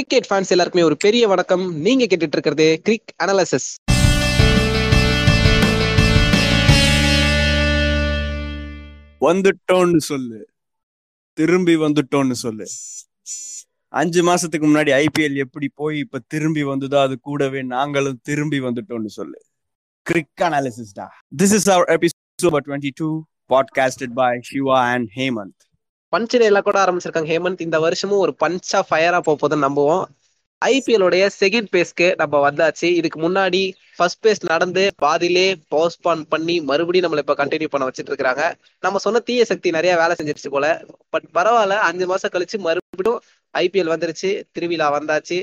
Cricket fans எல்லாருக்குமே ஒரு பெரிய வணக்கம். நீங்க கேட்டுட்டு இருக்கிறது கிரிக் அனாலிசிஸ் வந்துட்டோன்னு சொல்லு. திரும்பி வந்துட்டோன்னு சொல்லு. அஞ்சு மாசத்துக்கு முன்னாடி ஐபிஎல் எப்படி போய் இப்ப திரும்பி வந்ததோ அது கூடவே நாங்களும் திரும்பி வந்துட்டோம்னு சொல்லு. கிரிக் அனாலிசிஸ் டா. This is our episode twenty two podcasted by Shiva and Hemant பஞ்சினையில எல்லாம் கூட ஆரம்பிச்சிருக்காங்க. ஹேமந்த் இந்த வருஷமும் ஒரு பஞ்சா ஃபயரா போகுதுன்னு நம்புவோம். ஐபிஎல் உடைய செகண்ட் பேஸ்க்கு நம்ம வந்தாச்சு. இதுக்கு முன்னாடி ஃபர்ஸ்ட் பேஸ் நடந்து பாதிலே போஸ்ட்பான் பண்ணி மறுபடியும் நம்மள இப்ப கண்டினியூ பண்ண வச்சுட்டு இருக்காங்க நம்ம சொன்ன தீய சக்தி நிறைய வேலை செஞ்சிருச்சு போல. பட் பரவாயில்ல அஞ்சு மாசம் கழிச்சு மறுபடியும் ஐபிஎல் வந்துருச்சு. திருவிழா வந்தாச்சு.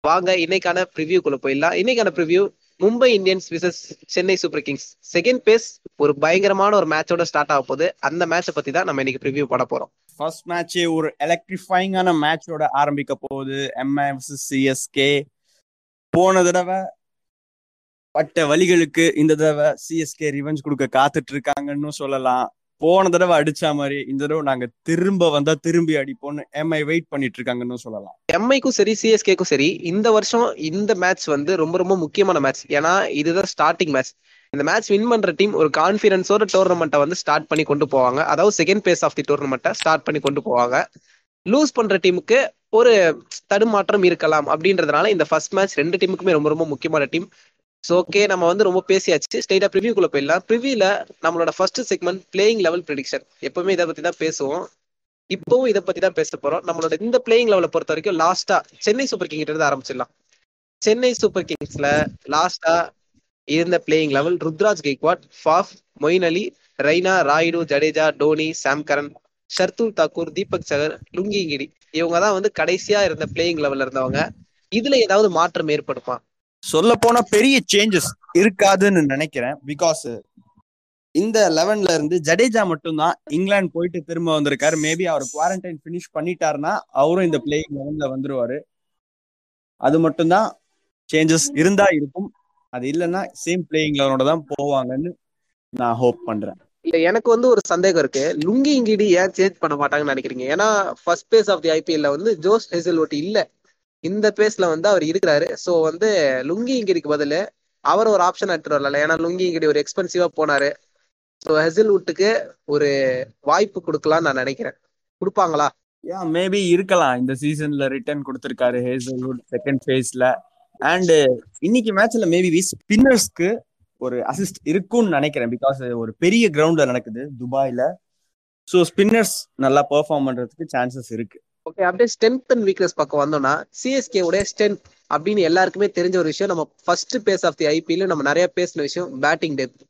வாங்க இன்னைக்கான ப்ரிவியூக்குள்ள போயிடலாம். இன்னைக்கான preview Mumbai Indians versus Chennai super kings second phase ஒரு பயங்கரமான ஒரு மேட்சோட ஸ்டார்ட் ஆக போகுது. அந்த மேட்சை பத்தி தான் நம்ம இன்னைக்கு ப்ரிவியூ பண்ண போறோம். ஃபர்ஸ்ட் மேட்ச் ஒரு எலக்ட்ரிஃபைங்கான மேட்சோட ஆரம்பிக்க போகுது. எம்ஐ விசஸ் சிஎஸ்கே போன தடவை பட்ட வழிகளுக்கு இந்த தடவை சிஎஸ்கே ரிவெஞ்ச் கொடுக்க காத்துட்டு இருக்காங்கன்னு சொல்லலாம். போன தடவை அடிச்ச மாதிரி இந்த தடவை நாங்க திரும்ப வந்தா திரும்பி அடிப்போம்னு எம்ஐ வெயிட் பண்ணிட்டு இருக்காங்கன்னு சொல்லலாம். எம்ஐக்கும் சரி சிஎஸ்கேக்கும் சரி இந்த வருஷம் இந்த மேட்ச் வந்து ரொம்ப ரொம்ப முக்கியமான மேட்ச் ஏன்னா இதுதான் ஸ்டார்டிங் மேட்ச் இந்த மேட்ச் வின் பண்ற டீம் ஒரு கான்பிடன்ஸோட டோர்னமெண்ட்டை வந்து ஸ்டார்ட் பண்ணி கொண்டு போவாங்க. அதாவது செகண்ட் பேஸ் ஆஃப் தி டோர்னமெண்ட்டை ஸ்டார்ட் பண்ணி கொண்டு போவாங்க. லூஸ் பண்ற டீமுக்கு ஒரு தடுமாற்றம் இருக்கலாம் அப்படின்றதுனால இந்த ஃபர்ஸ்ட் மேட்ச் ரெண்டு டீமுக்குமே ரொம்ப ரொம்ப முக்கியமான டீம் ஸோ ஓகே நம்ம வந்து ரொம்ப பேசியாச்சு. ஸ்ட்ரெயிட்டா ப்ரிவியூக்குள்ள போயிடலாம். ப்ரிவியூல நம்மளோட first segment playing eleven prediction எப்பவுமே இதை பத்தி தான் பேசுவோம். இப்பவும் இதை பத்தி தான் பேச போறோம். நம்மளோட இந்த பிளேயிங் லெவலை பொறுத்த வரைக்கும் லாஸ்டா சென்னை சூப்பர் கிங் இருந்து ஆரம்பிச்சிடலாம். சென்னை சூப்பர் கிங்ஸ்ல லாஸ்டா இருந்த playing eleven Ruturaj Gaikwad Faf Moeen Ali Raina Rayudu Jadeja Dhoni Sam Curran Shardul Thakur Deepak Chahar Lungi Ngidi இவங்க தான் வந்து கடைசியா இருந்த பிளேயிங் லெவல்ல இருந்தவங்க. இதுல ஏதாவது மாற்றம் ஏற்படுமா? சொல்ல போனா பெரிய சேஞ்சஸ் இருக்காதுன்னு நினைக்கிறேன். பிகாஸ் இந்த லெவன்ல இருந்து ஜடேஜா மட்டும்தான் இங்கிலாந்து போயிட்டு திரும்ப வந்திருக்காரு. மேபி அவர் குவாரண்டைன் பினிஷ் பண்ணிட்டாருன்னா அவரும் இந்த பிளேயிங் லெவன்ல வந்துருவாரு. அது மட்டும்தான் சேஞ்சஸ் இருந்தா இருக்கும். அது இல்லைன்னா சேம் பிளேயிங் லெவனோட தான் போவாங்கன்னு நான் ஹோப் பண்றேன். இல்ல எனக்கு வந்து ஒரு சந்தேகம் இருக்கு. லுங்கி இங்கிடி ஏன் சேஞ்ச் பண்ண மாட்டாங்கன்னு நினைக்கிறீங்க? ஏன்னா ஃபர்ஸ்ட் பேஸ் ஆஃப் தி ஐபிஎல்ல வந்து ஜோஸ் ஹெசல்வுட் இல்ல. இந்த பேஸ்ல வந்து அவர் இருக்கிறாரு. ஸோ வந்து லுங்கி இங்கிடிக்கு பதில் அவர் ஒரு ஆப்ஷன் எடுத்துட்டு வரல ஏன்னா லுங்கி இங்கிடி ஒரு எக்ஸ்பென்சிவா போனாரு. ஸோ ஹெசில்வுட்டுக்கு ஒரு வாய்ப்பு கொடுக்கலாம்னு நான் நினைக்கிறேன். கொடுப்பாங்களா? யா மேபி இருக்கலாம். இந்த சீசன்ல ரிட்டர்ன் கொடுத்திருக்காரு ஹேசல்வுட் செகண்ட் ஃபேஸ்ல அண்ட் இன்னைக்கு மேட்ச்ல மேபி வி ஸ்பின்னர்ஸ்க்கு ஒரு அசிஸ்ட் இருக்கும்னு நினைக்கிறேன். பிகாஸ் ஒரு பெரிய கிரவுண்ட்ல நடக்குது துபாயில. ஸோ ஸ்பின்னர்ஸ் நல்லா பெர்ஃபார்ம் பண்றதுக்கு சான்சஸ் இருக்கு. ஓகே அப்படியே ஸ்ட்ரென்த் அண்ட் வீக்னஸ் பக்கம் வந்தோம்னா சிஎஸ்கே உடைய ஸ்ட்ரென்த் அப்படின்னு எல்லாருக்குமே தெரிஞ்ச ஒரு விஷயம் நம்ம first phase of the IPL நம்ம நிறைய பேசின விஷயம் பேட்டிங் டெப்த்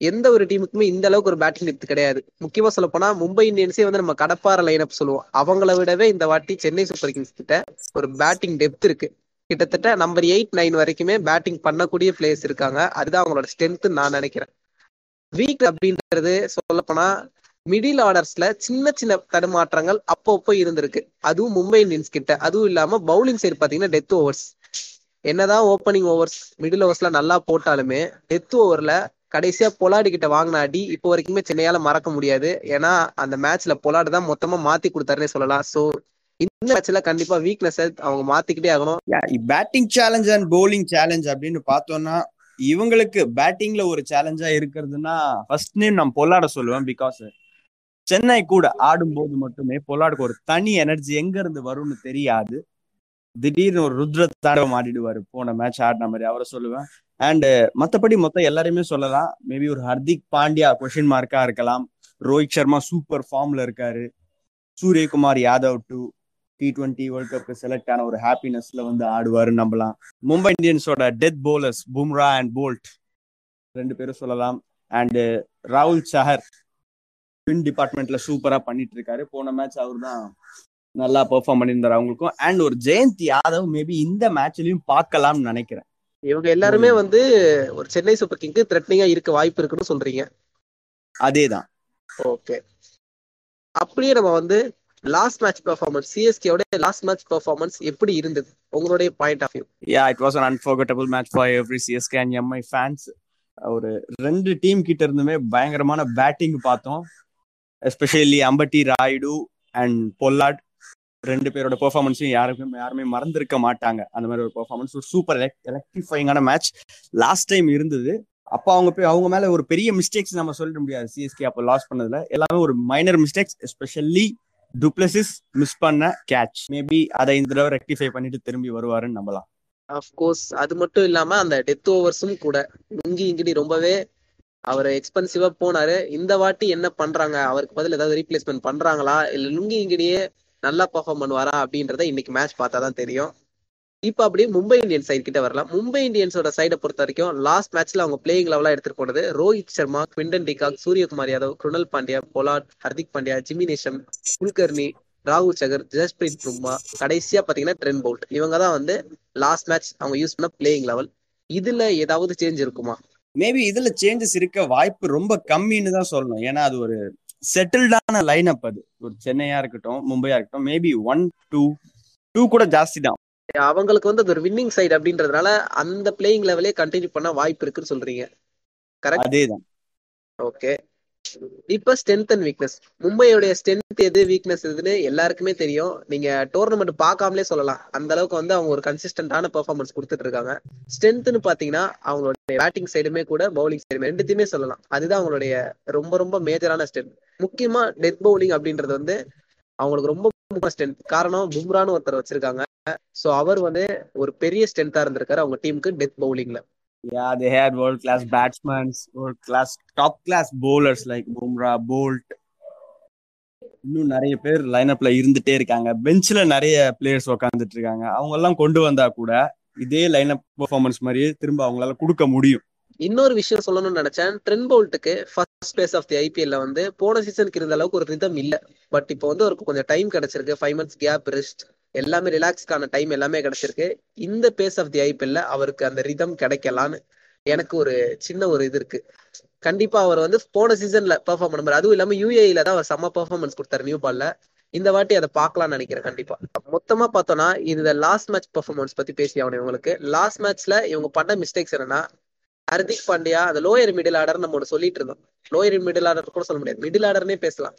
எந்த ஒரு டீமுக்குமே இந்த அளவுக்கு ஒரு பேட்டிங் டெப்த் கிடையாது. முக்கியமா சொல்ல போனா மும்பை இந்தியன்ஸே வந்து நம்ம கடப்பார லைனப் சொல்லுவோம். அவங்கள விடவே இந்த வாட்டி சென்னை சூப்பர் கிங்ஸ் கிட்ட ஒரு பேட்டிங் டெப்த் இருக்கு. கிட்டத்தட்ட நம்பர் எயிட் நைன் வரைக்குமே பேட்டிங் பண்ணக்கூடிய பிளேயர்ஸ் இருக்காங்க. அதுதான் அவங்களோட ஸ்ட்ரென்த் நான் நினைக்கிறேன். வீக் அப்படின்றது சொல்ல போனா மிடில் ஆர்டர்ஸ்ல சின்ன சின்ன தடுமாற்றங்கள் அப்பப்போ இருந்திருக்கு. அதுவும் மும்பை இந்தியன்ஸ் கிட்ட. அதுவும் இல்லாம பவுலிங் சைடு பாத்தீங்கன்னா டெத் ஓவர்ஸ் என்னதான் ஓப்பனிங் ஓவர்ஸ் மிடில் ஓவர்ஸ்ல நல்லா போட்டாலுமே டெத் ஓவர்ல கடைசியா பொலாடி கிட்ட வாங்கின அடி இப்போ வரைக்குமே சென்னையால மறக்க முடியாது. ஏன்னா அந்த மேட்ச்ல பொலாடு தான் மொத்தமா மாத்தி கொடுத்தாருன்னே சொல்லலாம். சோ இந்த மேட்ச்ல கண்டிப்பா வீக்னஸ் அவங்க மாத்திக்கிட்டே ஆகணும். Batting challenge and bowling challenge அப்படின்னு பார்த்தோம்னா இவங்களுக்கு பேட்டிங்ல ஒரு சேலஞ்சா இருக்கிறதுனா ஃபர்ஸ்ட் நேம் நான் பொல்லாட சொல்லுவேன் பிகாஸ் சென்னை கூட ஆடும்போது மட்டுமே பொல்லாடுக்கு ஒரு தனி எனர்ஜி எங்க இருந்து வரும்னு தெரியாது. திடீர்னு ஒரு ருத்ர தாண்டவம் ஆடிடுவாரு போன மேட்ச் ஆடின மாதிரி அவரை சொல்லுவேன். அண்ட் மத்தபடி மொத்தம் எல்லாரையுமே சொல்லலாம். மேபி ஒரு ஹர்திக் பாண்டியா கொஷின் மார்க்கா இருக்கலாம். ரோஹித் சர்மா சூப்பர் ஃபார்ம்ல இருக்காரு. Suryakumar Yadav to T twenty world cup select ஆன ஒரு ஹாப்பினஸ்ல வந்து ஆடுவாரு நம்பலாம். Mumbai இந்தியன்ஸோட death bowlers Bumrah and Boult ரெண்டு பேரும் சொல்லலாம். அண்ட் ராகுல் சஹர் ஸ்பின் டிபார்ட்மெண்ட்ல சூப்பரா பண்ணிட்டு இருக்காரு போன மேட்ச் அவர் தான் நல்லா பெர்ஃபார்ம் பண்ணியிருந்தாரு அவங்களுக்கும். அண்ட் ஒரு ஜெயந்த் யாதவ் மேபி இந்த மேட்ச்லயும் பார்க்கலாம்னு நினைக்கிறேன். இவங்க எல்லாருமே வந்து ஒரு சென்னை சூப்பர் கிங்க்கு த்ரெட்னிங்கா இருக்க வாய்ப்பு இருக்குன்னு சொல்றீங்க. அதேதான். ஓகே அப்படியே நம்ம வந்து லாஸ்ட் மேட்ச் பெர்ஃபார்மன்ஸ் சிஎஸ்கேவோட லாஸ்ட் மேட்ச் பெர்ஃபார்மன்ஸ் எப்படி இருந்தது? உங்களுடைய point of view yeah it was an unforgettable match for every CSK and MI fans ஒரு ரெண்டு டீம் கிட்ட இருந்துமே பயங்கரமான பேட்டிங் பார்த்தோம். Especially Ambati Rayudu and Pollard ரெண்டு பேரோட பெர்ஃபார்மன்ஸையும் யாருமே யாருமே மறந்திருக்க மாட்டாங்க. அந்த மாதிரி ஒரு பெர்ஃபார்மன்ஸ் ஒரு சூப்பர் எலக்ட்ரிஃபைங்கான மேட்ச் லாஸ்ட் டைம் இருந்தது. அப்போ அவங்க போய் அவங்க மேல ஒரு பெரிய மிஸ்டேக்ஸ் நம்ம சொல்லிட முடியாது. சிஎஸ்கே அப்போ லாஸ் பண்ணதுல. எல்லாமே ஒரு minor mistakes especially du Plessis miss பண்ண கேட்ச் மேபி அதை இந்த தடவை ரெக்டிஃபை பண்ணிட்டு திரும்பி வருவாருன்னு நம்பலாம். அஃப்கோர்ஸ் அது மட்டும் இல்லாம அந்த டெத் ஓவர்ஸும் கூட. இங்கி இங்கிடி ரொம்பவே அவர் எக்ஸ்பென்சிவா போனாரு. இந்த வாட்டி என்ன பண்றாங்க? அவருக்கு பதில் ஏதாவது ரீப்ளேஸ்மெண்ட் பண்றாங்களா? இல்ல லுங்கி இங்கிடியே நல்லா பர்ஃபார்ம் பண்ணுவாரா? அப்படின்றத இன்னைக்கு மேட்ச் பார்த்தா தான் தெரியும். இப்போ அப்படியே மும்பை இந்தியன்ஸ் சைடு கிட்ட வரலாம். மும்பை இந்தியன்ஸோட சைடை பொறுத்த வரைக்கும் லாஸ்ட் மேட்ச்ல அவங்க பிளேயிங் லெவலா எடுத்துட்டு போனது Rohit Sharma Quinton de Kock Suryakumar Yadav Krunal Pandya Pollard Hardik Pandya Jimmy Neesham Kulkarni ராகுல் சகர் ஜஸ்பிரீத் பும்மா கடைசியா பாத்தீங்கன்னா ட்ரென் பவுல்ட் இவங்க தான் வந்து லாஸ்ட் மேட்ச் அவங்க யூஸ் பண்ண பிளேயிங் லெவல் இதுல ஏதாவது சேஞ்ச் இருக்குமா? மேபி இதுல சேஞ்சஸ் இருக்க வாய்ப்பு ரொம்ப கம்மின்னு தான் சொல்லணும். ஏன்னா அது ஒரு செட்டில்டான லைன் அப் அது. ஒரு சென்னையா இருக்கட்டும் மும்பையா இருக்கட்டும் மேபி ஒன் டூ டூ கூட ஜாஸ்தி தான். அவங்களுக்கு வந்து அது ஒரு வின்னிங் சைடு அப்படின்றதுனால அந்த பிளேயிங் லெவலே கண்டினியூ பண்ண வாய்ப்பு இருக்குன்னு சொல்றீங்க. கரெக்ட் அதேதான். ஓகே இப்ப ஸ்ட்ரென்த் அண்ட் வீக்னஸ் மும்பையோடைய ஸ்ட்ரென்த் எது வீக்னஸ் எதுன்னு எல்லாருக்குமே தெரியும். நீங்க டோர்னமெண்ட் பார்க்காமலே சொல்லலாம். அந்த அளவுக்கு வந்து அவங்க ஒரு கன்சிஸ்டன்டான பெர்ஃபார்மன்ஸ் கொடுத்துட்டு இருக்காங்க. ஸ்ட்ரென்த்னு பாத்தீங்கன்னா அவங்களுடைய பேட்டிங் சைடுமே கூட பவுலிங் சைடுமே ரெண்டுத்தையுமே சொல்லலாம். அதுதான் அவங்களுடைய ரொம்ப ரொம்ப மேஜரான ஸ்ட்ரென்த் முக்கியமா டெத் பவுலிங் அப்படின்றது வந்து அவங்களுக்கு ரொம்ப ஸ்ட்ரென்த் காரணம் பும்ரான்னு ஒருத்தர் வச்சிருக்காங்க. சோ அவர் வந்து ஒரு பெரிய ஸ்ட்ரென்த்தா இருந்திருக்காரு. அவங்க டீமுக்கு டெத் பவுலிங்ல Yeah, they had world class batsmen, world class top class bowlers like Bumrah, Bolt. இன்னும் நிறைய பேர் லைனப்ல இருந்துட்டே இருக்காங்க. பெஞ்ச்ல நிறைய பிளேயர்ஸ் உக்காந்துட்டு இருக்காங்க அவங்க எல்லாம் கொண்டு வந்தா கூட இதே லைனப் பெர்ஃபார்மன்ஸ் மாதிரியே திரும்ப அவங்களால கொடுக்க முடியும். இன்னொரு விஷயம் சொல்லணும்னு நினைச்சேன். ட்ரென் பவுல்ட்டுக்கு ஃபர்ஸ்ட் ஸ்பேஸ் ஆஃப் தி ஐபிஎல்ல வந்து போன சீசனுக்கு இருந்த அளவுக்கு ஒரு ரிதம் இல்ல. பட் இப்போ வந்து அவருக்கு கொஞ்சம் டைம் கிடைச்சிருக்கு. ஃபைவ் மந்த்ஸ் கேப் ரெஸ்ட் எல்லாமே ரிலாக்ஸ்க்கான டைம் எல்லாமே கிடைச்சிருக்கு. இந்த பேஸ் ஆஃப் தி ஐபிஎல்ல அவருக்கு அந்த ரிதம் கிடைக்கலான்னு எனக்கு ஒரு சின்ன ஒரு இது இருக்கு. கண்டிப்பா அவர் வந்து போன சீசன்ல பெர்ஃபார்ம் பண்ணுவார் அதுவும் இல்லாம யூஏஇல தான் அவர் செம்ம பெர்ஃபார்மன்ஸ் கொடுத்தாரு நியூ பால்ல இந்த வாட்டி அதை பார்க்கலாம்னு நினைக்கிறேன் கண்டிப்பா. மொத்தமா பார்த்தோம்னா இந்த லாஸ்ட் மேட்ச் பெர்ஃபார்மன்ஸ் பத்தி பேசி ஆகணும் இவங்களுக்கு லாஸ்ட் மேட்ச்ல இவங்க பண்ண மிஸ்டேக்ஸ் என்னன்னா ஹர்திக் பாண்டியா அந்த லோயர் மிடில் ஆர்டர் நம்ம ஒன்று சொல்லிட்டு இருந்தோம். லோயர் மிடில் ஆர்டர் கூட சொல்ல முடியாது. மிடில் ஆர்டர்னே பேசலாம்.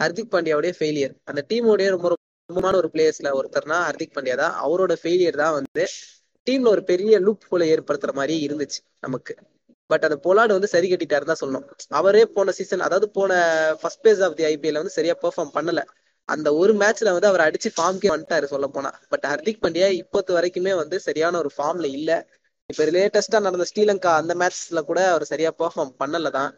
ஹர்திக் பாண்டியாவுடைய ஃபெயிலியர் அந்த டீமோடைய ரொம்ப முக்கியமான ஒரு பிளேயர்ஸ்ல ஒருத்தர்னா ஹர்திக் பாண்டியா தான். அவரோட ஃபெயிலியர் தான் வந்து டீம்ல ஒரு பெரிய லூப் போல ஏற்படுத்துற மாதிரி இருந்துச்சு நமக்கு. பட் அந்த பொலாடு வந்து சரி கட்டிட்டாரு தான் சொல்லணும். அவரே போன சீசன் அதாவது போன first phase of the IPL வந்து சரியா பெர்ஃபார்ம் பண்ணல. அந்த ஒரு மேட்ச்ல வந்து அவர் அடிச்சு ஃபார்ம்க்கே வந்துட்டாரு சொல்ல போனா பட் ஹர்திக் பாண்டியா இப்போத்து வரைக்குமே வந்து சரியான ஒரு ஃபார்ம்ல இல்ல. இப்ப லேட்டஸ்டா நடந்த ஸ்ரீலங்கா அந்த மேட்ச்ல கூட அவர் சரியா பெர்ஃபார்ம் பண்ணல தான்.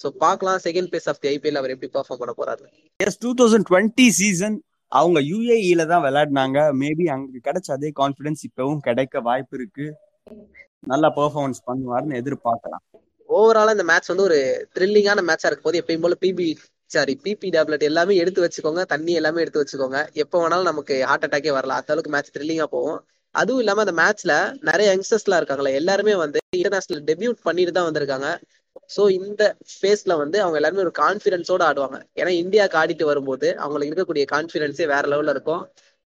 சோ பார்க்கலாம் second phase of the IPL அவர் எப்படி பெர்ஃபார்ம் பண்ண போறாரு. Yes two thousand twenty season அவங்க யூஏஇல தான் விளையாடினாங்க. மேபி அங்க கிடைச்ச அதே கான்பிடன்ஸ் இப்பவும் கிடைக்க வாய்ப்பு இருக்கு. நல்லா பெர்ஃபார்மன்ஸ் பண்ணுவாருன்னு எதிர்பார்க்கலாம். ஓவராலா இந்த மேட்ச் வந்து ஒரு த்ரில்லிங்கான மேட்சா இருக்கும் போது எப்பயும் போல பிபி சாரி பிபி டேப்லெட் எல்லாமே எடுத்து வச்சுக்கோங்க. தண்ணி எல்லாமே எடுத்து வச்சுக்கோங்க. எப்போ வேணாலும் நமக்கு ஹார்ட் அட்டாக்கே வரலாம். அந்த அளவுக்கு மேட்ச் த்ரில்லிங்கா போகும். அதுவும் இல்லாம அந்த மேட்ச்ல நிறைய யங்ஸ்டர்ஸ்லாம் இருக்காங்களே எல்லாருமே வந்து இன்டர்நேஷனல் டெபியூட் பண்ணிட்டு தான் வந்திருக்காங்க. சோ இந்த ஃபேஸ்ல வந்து அவங்க எல்லாருமே ஒரு கான்ஃபிடன்ஸோட ஆடுவாங்க. ஏன்னா இந்தியாவுக்கு ஆடிட்டு வரும்போது அவங்களுக்கு இருக்கக்கூடிய கான்ஃபிடன்ஸே வேற லெவல்ல இருக்கும்.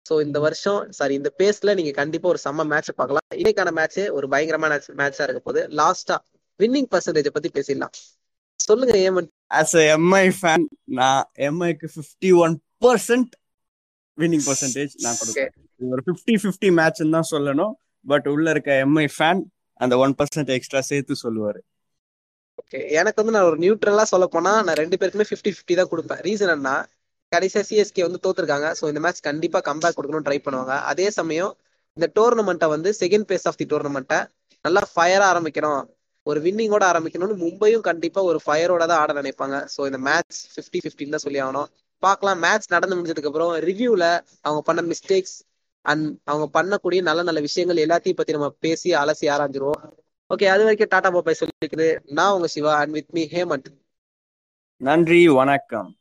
ஸோ இந்த வருஷம் சாரி இந்த பேஸ்ல நீங்க கண்டிப்பா ஒரு செம்ம மேட்ச் பார்க்கலாம். இன்னைக்கான மேட்ச் ஒரு பயங்கரமான மேட்சா இருக்க போது லாஸ்டா வின்னிங் பர்சன்டேஜ் பத்தி பேசிடலாம். சொல்லுங்க Yemen. As a MI fan நான் எம்ஐக்கு fifty one percent winning percentage நான் கொடுக்கேன் ஒரு ஃபிஃப்டி ஃபிஃப்டி மேட்ச்னு தான் சொல்லணும். பட் உள்ள இருக்க எம்ஐ ஃபேன் அந்த ஒன் பர்சன்ட் எக்ஸ்ட்ரா சேர்த்து சொல்லுவாரு. எனக்கு வந்து நான் ஒரு நியூட்ரலா சொல்ல போனா நான் ரெண்டு பேருக்குமே ஃபிஃப்டி ஃபிஃப்டி தான் கொடுப்பேன். ரீசன் என்ன கடைசியா சிஎஸ்கே வந்து தோத்துருக்காங்க. ஸோ இந்த மேட்ச் கண்டிப்பா கம்பேக் கொடுக்கணும் ட்ரை பண்ணுவாங்க. அதே சமயம் இந்த டோர்னமெண்ட்டை வந்து செகண்ட் பேஸ் ஆஃப் தி டோர்னமெண்ட்டை நல்லா ஃபயரா ஆரம்பிக்கணும். ஒரு வின்னிங்கோட ஆரம்பிக்கணும்னு மும்பையும் கண்டிப்பா ஒரு ஃபயரோட தான் ஆட நினைப்பாங்க. ஸோ இந்த மேட்ச் ஃபிஃப்டி ஃபிஃப்டின்னு தான் சொல்லி ஆகணும். பார்க்கலாம். மேட்ச் நடந்து முடிஞ்சதுக்கு அப்புறம் ரிவ்யூல அவங்க பண்ண மிஸ்டேக்ஸ் அண்ட் அவங்க பண்ணக்கூடிய நல்ல நல்ல விஷயங்கள் எல்லாத்தையும் பத்தி நம்ம பேசி அலசி ஆராய்ஞ்சிருவோம். ஓகே அது வரைக்கும் டாடா பாபாய் சொல்லிருக்குது. நான் உங்க Shiva and with me Hemant. நன்றி வணக்கம்.